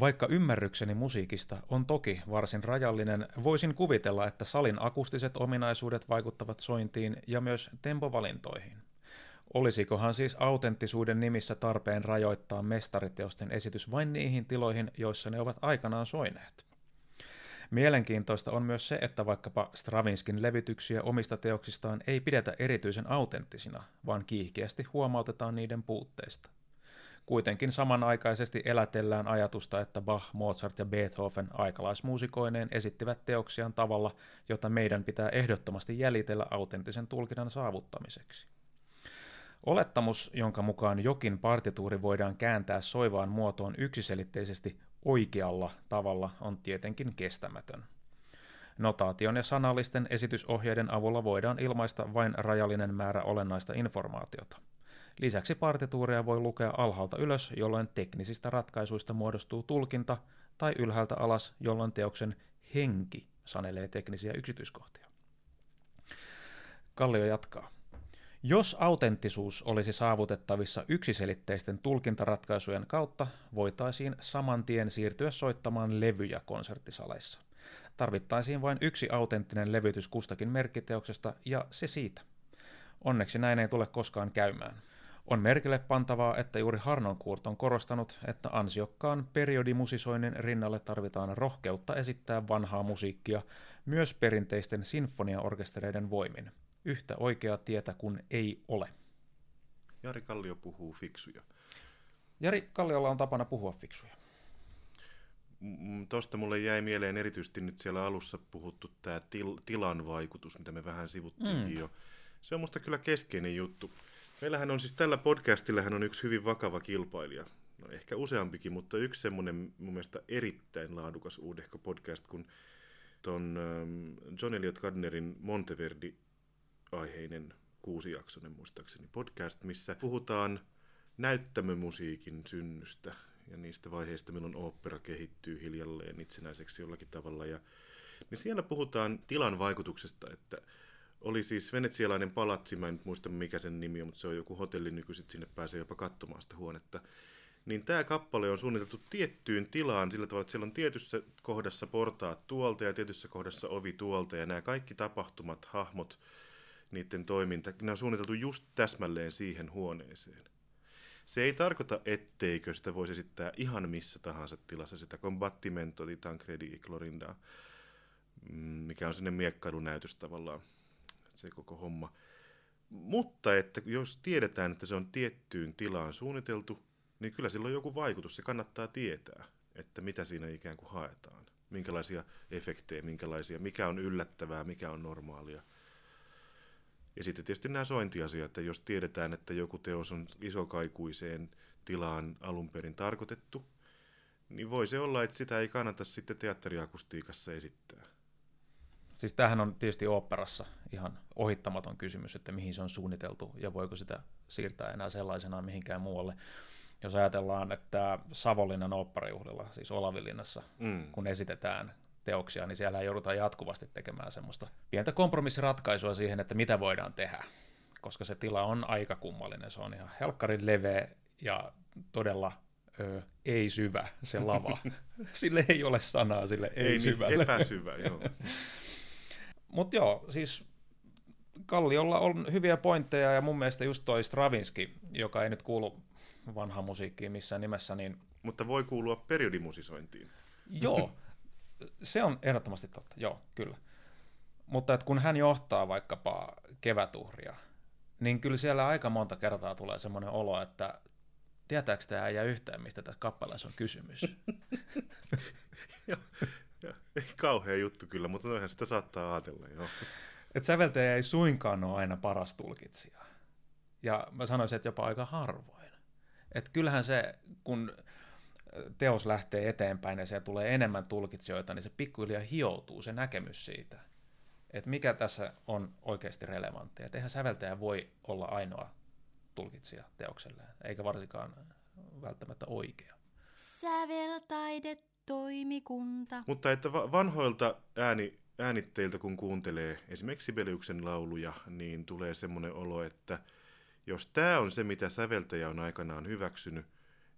Vaikka ymmärrykseni musiikista on toki varsin rajallinen, voisin kuvitella, että salin akustiset ominaisuudet vaikuttavat sointiin ja myös tempovalintoihin. Olisikohan siis autenttisuuden nimissä tarpeen rajoittaa mestariteosten esitys vain niihin tiloihin, joissa ne ovat aikanaan soineet? Mielenkiintoista on myös se, että vaikkapa Stravinskin levityksiä omista teoksistaan ei pidetä erityisen autenttisina, vaan kiihkeästi huomautetaan niiden puutteista. Kuitenkin samanaikaisesti elätellään ajatusta, että Bach, Mozart ja Beethoven aikalaismuusikoineen esittivät teoksiaan tavalla, jota meidän pitää ehdottomasti jäljitellä autenttisen tulkinnan saavuttamiseksi. Olettamus, jonka mukaan jokin partituuri voidaan kääntää soivaan muotoon yksiselitteisesti oikealla tavalla, on tietenkin kestämätön. Notaation ja sanallisten esitysohjeiden avulla voidaan ilmaista vain rajallinen määrä olennaista informaatiota. Lisäksi partituuria voi lukea alhaalta ylös, jolloin teknisistä ratkaisuista muodostuu tulkinta, tai ylhäältä alas, jolloin teoksen henki sanelee teknisiä yksityiskohtia. Kallio jatkaa. Jos autenttisuus olisi saavutettavissa yksiselitteisten tulkintaratkaisujen kautta, voitaisiin saman tien siirtyä soittamaan levyjä konserttisaleissa. Tarvittaisiin vain yksi autenttinen levytys kustakin merkkiteoksesta ja se siitä. Onneksi näin ei tule koskaan käymään. On merkille pantavaa, että juuri Harnoncourt on korostanut, että ansiokkaan periodimusisoinnin rinnalle tarvitaan rohkeutta esittää vanhaa musiikkia myös perinteisten sinfoniaorkestereiden voimin – Yhtä oikeaa tietä kuin ei ole. Jari Kallio puhuu fiksuja. Jari Kalliolla on tapana puhua fiksuja. Tuosta mulle jäi mieleen erityisesti nyt siellä alussa puhuttu tämä til- tilan vaikutus, mitä me vähän sivuttiinkin mm. jo. Se on musta kyllä keskeinen juttu. Meillähän on siis tällä podcastillähän on yksi hyvin vakava kilpailija. No ehkä useampikin, mutta yksi semmoinen mun mielestä erittäin laadukas uudehko podcast, kun ton ähm, John Elliot Gardnerin Monteverdi aiheinen kuusijaksoinen muistaakseni podcast, missä puhutaan näyttämömusiikin synnystä ja niistä vaiheista, milloin opera kehittyy hiljalleen itsenäiseksi jollakin tavalla. Ja, niin siellä puhutaan tilan vaikutuksesta, että oli siis venetsialainen palatsi, mä en muista mikä sen nimi on, mutta se on joku hotelli nykyisin, sinne pääsee jopa katsomaan sitä huonetta. Niin tämä kappale on suunniteltu tiettyyn tilaan sillä tavalla, että siellä on tietyssä kohdassa portaat tuolta ja tietyssä kohdassa ovi tuolta ja nämä kaikki tapahtumat, hahmot, niiden toiminta, ne on suunniteltu just täsmälleen siihen huoneeseen. Se ei tarkoita, etteikö sitä voisi esittää ihan missä tahansa tilassa, sitä combattimento di Tancredi Clorinda, mm, mikä on sinne miekkailunäytös tavallaan, se koko homma. Mutta että jos tiedetään, että se on tiettyyn tilaan suunniteltu, niin kyllä sillä on joku vaikutus, se kannattaa tietää, että mitä siinä ikään kuin haetaan. Minkälaisia efektejä, minkälaisia, mikä on yllättävää, mikä on normaalia – ja sitten tietysti nämä sointiasiat, että jos tiedetään, että joku teos on isokaikuiseen tilaan alun perin tarkoitettu, niin voi se olla, että sitä ei kannata sitten teatteriakustiikassa esittää. Siis tämähän on tietysti oopperassa ihan ohittamaton kysymys, että mihin se on suunniteltu ja voiko sitä siirtää enää sellaisenaan mihinkään muualle. Jos ajatellaan, että Savonlinnan oopperajuhlilla, siis Olavilinnassa, mm. kun esitetään teoksia, niin siellä joudutaan jatkuvasti tekemään semmoista pientä kompromissiratkaisua siihen, että mitä voidaan tehdä, koska se tila on aika kummallinen, se on ihan helkkarin leveä ja todella ö, ei syvä se lava. sille ei ole sanaa, sille ei, ei niin, syvälle. epäsyvä, joo. Mutta joo, siis Kalliolla on hyviä pointteja ja mun mielestä just toi Stravinsky, joka ei nyt kuulu vanhaan musiikkiin missään nimessä, niin... Mutta voi kuulua periodimusisointiin. Joo, se on ehdottomasti totta, joo, kyllä. Mutta että kun hän johtaa vaikkapa kevätuhria, niin kyllä siellä aika monta kertaa tulee semmoinen olo, että tietääkö tämä ei yhtään, mistä tässä kappaleessa on kysymys. ei kauhea juttu kyllä, mutta noinhan sitä saattaa ajatella, joo. Et säveltäjä ei suinkaan ole aina paras tulkitsija. Ja mä sanoisin, että jopa aika harvoin. Et kyllähän se, kun teos lähtee eteenpäin ja siellä tulee enemmän tulkitsijoita, niin se pikkuhiljaa hioutuu se näkemys siitä, että mikä tässä on oikeasti relevanttia. Että eihän säveltäjä voi olla ainoa tulkitsija teokselleen, eikä varsinkaan välttämättä oikea. Säveltaidetoimikunta. Mutta että vanhoilta ääni, äänitteiltä kun kuuntelee esimerkiksi Sibeliuksen lauluja, niin tulee semmoinen olo, että jos tämä on se, mitä säveltäjä on aikanaan hyväksynyt,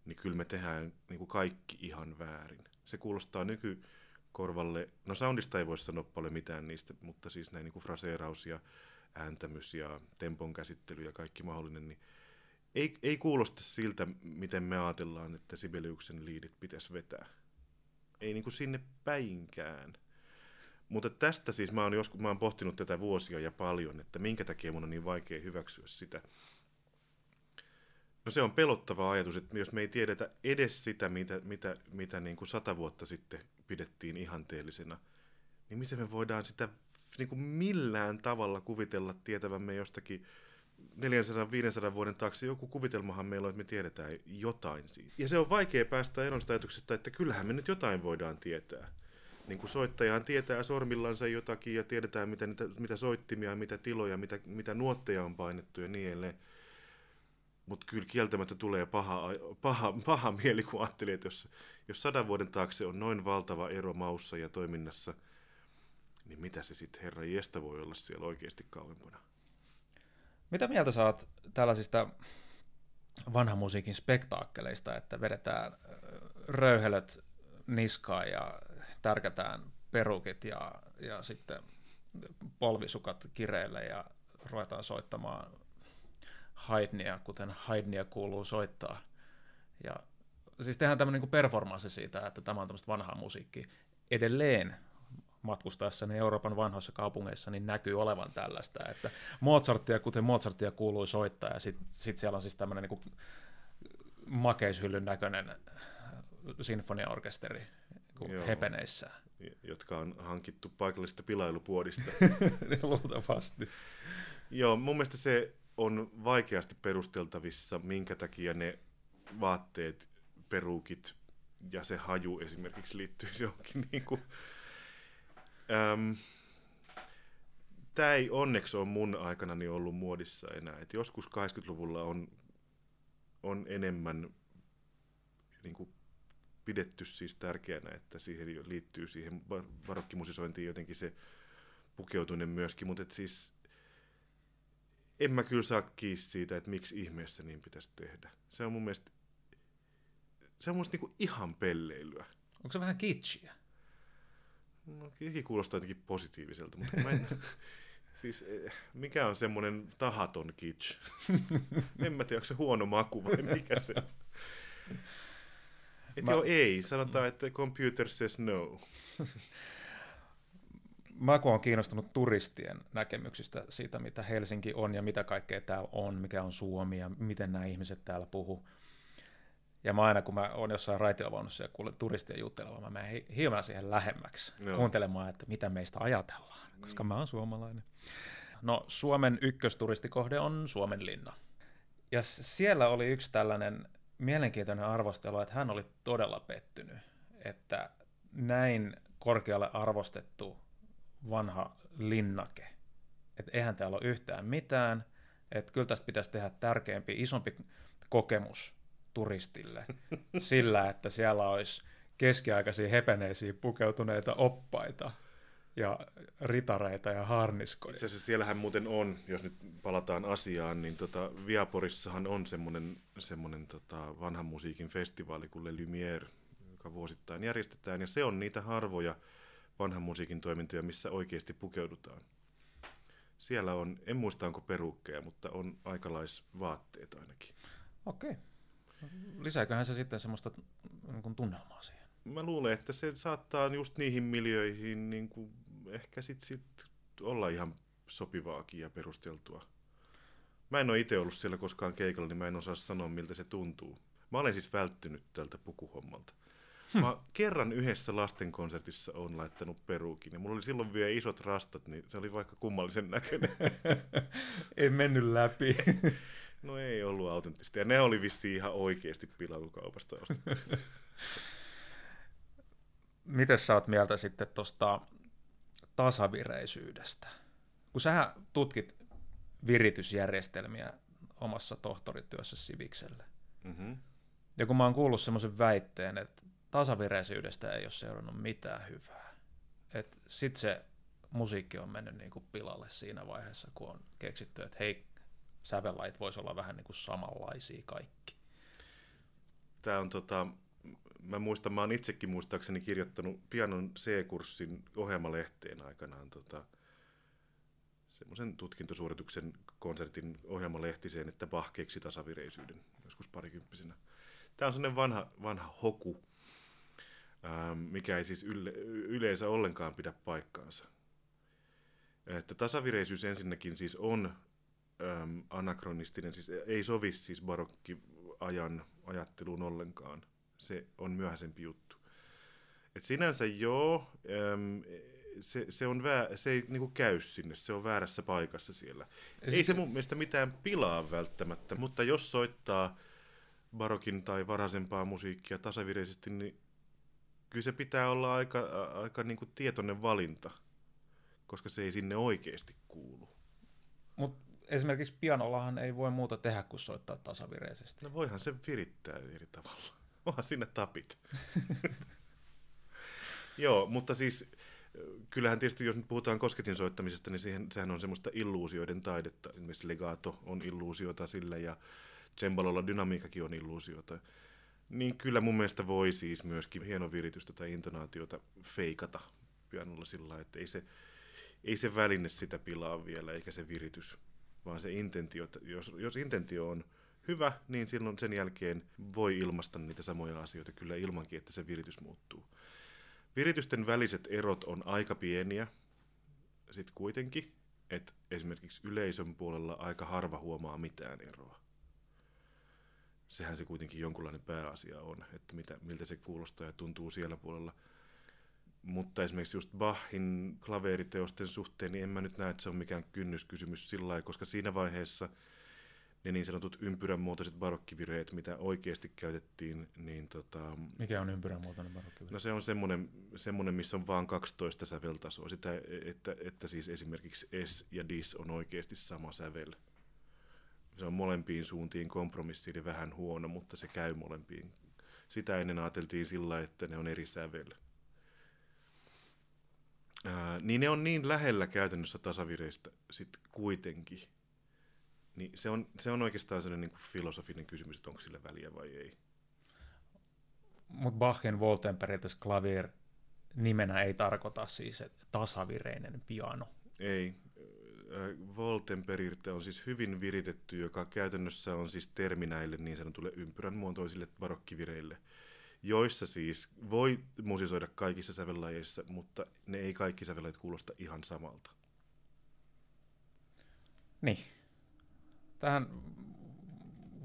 niin kyllä me tehdään niin kuin kaikki ihan väärin. Se kuulostaa nykykorvalle, no soundista ei voi sanoa paljon mitään niistä, mutta siis näin niin kuin fraseeraus ja ääntämys ja tempon käsittely ja kaikki mahdollinen, niin ei, ei kuulosta siltä, miten me ajatellaan, että Sibeliuksen liidit pitäisi vetää. Ei niin kuin sinne päinkään. Mutta tästä siis mä oon, joskus, mä oon pohtinut tätä vuosia ja paljon, että minkä takia mun on niin vaikea hyväksyä sitä. No se on pelottava ajatus, että jos me ei tiedetä edes sitä, mitä, mitä, mitä niin kuin sata vuotta sitten pidettiin ihanteellisena, niin miten me voidaan sitä niin kuin millään tavalla kuvitella tietävämme jostakin 400-500 vuoden taakse joku kuvitelmahan meillä on, että me tiedetään jotain siitä. Ja se on vaikea päästä eron ajatuksesta, että kyllähän me nyt jotain voidaan tietää. Niin kuin soittajahan tietää sormillansa jotakin ja tiedetään mitä, mitä soittimia, mitä tiloja, mitä, mitä nuotteja on painettu ja niin edelleen. Mutta kyllä kieltämättä tulee paha, paha, paha mieli, kun ajattelee, että jos, jos sadan vuoden taakse on noin valtava ero maussa ja toiminnassa, niin mitä se sitten herra jestä voi olla siellä oikeasti kauempana? Mitä mieltä saat tällaisista vanhan musiikin spektaakkeleista, että vedetään röyhelöt niskaan ja tärkätään perukit ja, ja sitten polvisukat kireille ja ruvetaan soittamaan Haydnia, kuten Haydnia kuuluu soittaa. Ja siis tehdään tämmöinen niin performanssi siitä, että tämä on tämmöistä vanhaa musiikkia. Edelleen matkustaessa niin Euroopan vanhoissa kaupungeissa niin näkyy olevan tällaista, että Mozartia, kuten Mozartia kuului soittaa, ja sitten sit siellä on siis tämmöinen niin makeishyllyn näköinen sinfoniaorkesteri niin hepeneissä. Jotka on hankittu paikallisesta pilailupuodista. Luultavasti. Joo, mun mielestä se on vaikeasti perusteltavissa, minkä takia ne vaatteet, perukit ja se haju esimerkiksi liittyy johonkin niin kuin Öm, tämä ei onneksi ole mun aikanani ollut muodissa enää. Et joskus 80-luvulla on, on enemmän niin kuin pidetty siis tärkeänä, että siihen liittyy siihen barokkimusisointiin jotenkin se pukeutuminen myöskin, mutta siis en mä kyllä saa kiinni siitä, että miksi ihmeessä niin pitäisi tehdä. Se on mun mielestä, se on mun mielestä niin ihan pelleilyä. Onko se vähän kitschiä? No, sekin kuulostaa jotenkin positiiviselta, mutta mä en, siis eh, mikä on semmoinen tahaton kitsch? en mä tiedä, onko se huono maku vai mikä se on. Et mä... joo, ei. Sanotaan, että computer says no. mä kun on kiinnostunut turistien näkemyksistä siitä, mitä Helsinki on ja mitä kaikkea täällä on, mikä on Suomi ja miten nämä ihmiset täällä puhuu. Ja mä aina, kun mä oon jossain raitiovaunussa ja kuulen turistien juttelevan, mä menen hieman siihen lähemmäksi Joo. kuuntelemaan, että mitä meistä ajatellaan, koska mä oon suomalainen. No, Suomen ykkösturistikohde on Suomen linna. Ja siellä oli yksi tällainen mielenkiintoinen arvostelu, että hän oli todella pettynyt, että näin korkealle arvostettu vanha linnake, että eihän täällä ole yhtään mitään, että kyllä tästä pitäisi tehdä tärkeämpi, isompi kokemus turistille sillä, että siellä olisi keskiaikaisia hepeneisiin pukeutuneita oppaita ja ritareita ja harniskoja. Itse asiassa siellähän muuten on, jos nyt palataan asiaan, niin tota, Viaporissahan on semmoinen, semmoinen tota, vanhan musiikin festivaali kuin Le Lumière, joka vuosittain järjestetään, ja se on niitä harvoja vanhan musiikin toimintoja, missä oikeasti pukeudutaan. Siellä on, en muista onko perukkeja, mutta on aikalaisvaatteet ainakin. Okei. Lisääköhän se sitten semmoista niin tunnelmaa siihen? Mä luulen, että se saattaa just niihin miljöihin niin kuin ehkä sit, sit olla ihan sopivaakin ja perusteltua. Mä en ole itse ollut siellä koskaan keikalla, niin mä en osaa sanoa, miltä se tuntuu. Mä olen siis välttynyt tältä pukuhommalta. Hm. Mä kerran yhdessä lastenkonsertissa on laittanut peruukin, ja mulla oli silloin vielä isot rastat, niin se oli vaikka kummallisen näköinen. ei mennyt läpi. No ei ollut autenttista. Ja ne oli vissiin ihan oikeasti pilailukaupasta ostettu. Miten sä oot mieltä sitten tuosta tasavireisyydestä? Kun sä tutkit viritysjärjestelmiä omassa tohtorityössä Sivikselle. Mm-hmm. Ja kun mä oon kuullut semmoisen väitteen, että tasavireisyydestä ei ole seurannut mitään hyvää. Että sit se musiikki on mennyt niin kuin pilalle siinä vaiheessa, kun on keksitty, että hei, sävellait voisi olla vähän niin kuin samanlaisia kaikki. Tämä on tota, mä muistan, mä oon itsekin muistaakseni kirjoittanut pianon C-kurssin ohjelmalehteen aikanaan tota, semmoisen tutkintosuorituksen konsertin ohjelmalehtiseen, että Bach tasavireisyyden joskus parikymppisenä. Tämä on sellainen vanha, vanha hoku, ähm, mikä ei siis yle, yleensä ollenkaan pidä paikkaansa. Että tasavireisyys ensinnäkin siis on äm, anakronistinen, siis ei sovi siis barokkiajan ajatteluun ollenkaan. Se on myöhäisempi juttu. Et sinänsä joo, äm, se, se, on vää, se ei niinku käy sinne, se on väärässä paikassa siellä. Ja ei se mun mielestä mitään pilaa välttämättä, mutta jos soittaa barokin tai varhaisempaa musiikkia tasavireisesti, niin kyllä se pitää olla aika, aika niinku tietoinen valinta, koska se ei sinne oikeasti kuulu. Mutta esimerkiksi pianollahan ei voi muuta tehdä kuin soittaa tasavireisesti. No voihan se virittää eri tavalla. Onhan sinne tapit. Joo, mutta siis kyllähän tietysti, jos nyt puhutaan kosketin soittamisesta, niin siihen, sehän on semmoista illuusioiden taidetta. Esimerkiksi legato on illuusiota sille ja cembalolla dynamiikkakin on illuusiota. Niin kyllä mun mielestä voi siis myöskin hieno viritystä tai intonaatiota feikata pianolla sillä että ei se, ei se väline sitä pilaa vielä, eikä se viritys, vaan se intentio, jos, jos intentio on hyvä, niin silloin sen jälkeen voi ilmaista niitä samoja asioita kyllä ilmankin, että se viritys muuttuu. Viritysten väliset erot on aika pieniä, sitten kuitenkin, että esimerkiksi yleisön puolella aika harva huomaa mitään eroa. Sehän se kuitenkin jonkunlainen pääasia on, että mitä, miltä se kuulostaa ja tuntuu siellä puolella. Mutta esimerkiksi just Bachin klaveriteosten suhteen, niin en mä nyt näe, että se on mikään kynnyskysymys sillä lailla, koska siinä vaiheessa – ne niin sanotut ympyrän muotoiset barokkivireet, mitä oikeasti käytettiin, niin tota... Mikä on ympyrän muotoinen barokkivire? No se on semmoinen, semmoinen missä on vain 12 säveltasoa, sitä, että, että siis esimerkiksi S ja Dis on oikeasti sama sävel. Se on molempiin suuntiin kompromissi, eli vähän huono, mutta se käy molempiin. Sitä ennen ajateltiin sillä, että ne on eri sävel. Ää, niin ne on niin lähellä käytännössä tasavireistä sitten kuitenkin, niin se on, se on oikeastaan sellainen niin filosofinen kysymys, että onko sille väliä vai ei. Mutta Bachien Woltenperiltäs klavier nimenä ei tarkoita siis tasavireinen piano. Ei. Voltenperirte on siis hyvin viritetty, joka käytännössä on siis termi näille niin sanotulle ympyrän muotoisille barokkivireille, joissa siis voi musisoida kaikissa sävellajeissa, mutta ne ei kaikki sävellajat kuulosta ihan samalta. Niin tähän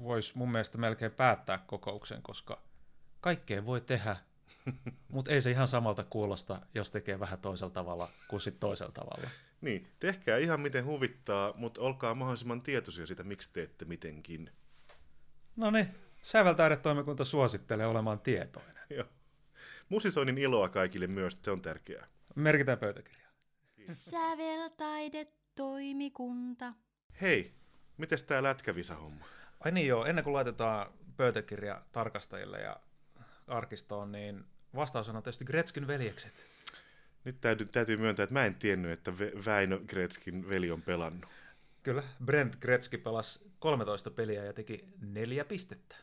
voisi mun mielestä melkein päättää kokouksen, koska kaikkea voi tehdä, mutta ei se ihan samalta kuulosta, jos tekee vähän toisella tavalla kuin sitten toisella tavalla. Niin, tehkää ihan miten huvittaa, mutta olkaa mahdollisimman tietoisia siitä, miksi teette mitenkin. No niin, säveltaidetoimikunta suosittelee olemaan tietoinen. Joo. Musisoinnin iloa kaikille myös, se on tärkeää. Merkitään pöytäkirjaa. Säveltaidetoimikunta. Hei, Mites tää lätkävisa-homma? Ai niin joo, ennen kuin laitetaan pöytäkirja tarkastajille ja arkistoon, niin vastaus on tietysti Gretskin veljekset. Nyt täytyy, täytyy myöntää, että mä en tiennyt, että Väinö Gretskin veli on pelannut. Kyllä, Brent Gretzky pelasi 13 peliä ja teki neljä pistettä.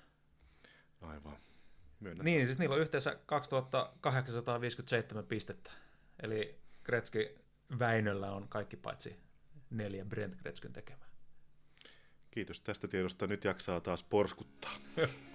Aivan. Myönnän. Niin, siis niillä on yhteensä 2857 pistettä. Eli Gretzky Väinöllä on kaikki paitsi neljä Brent Gretskyn tekemää. Kiitos tästä tiedosta. Nyt jaksaa taas porskuttaa.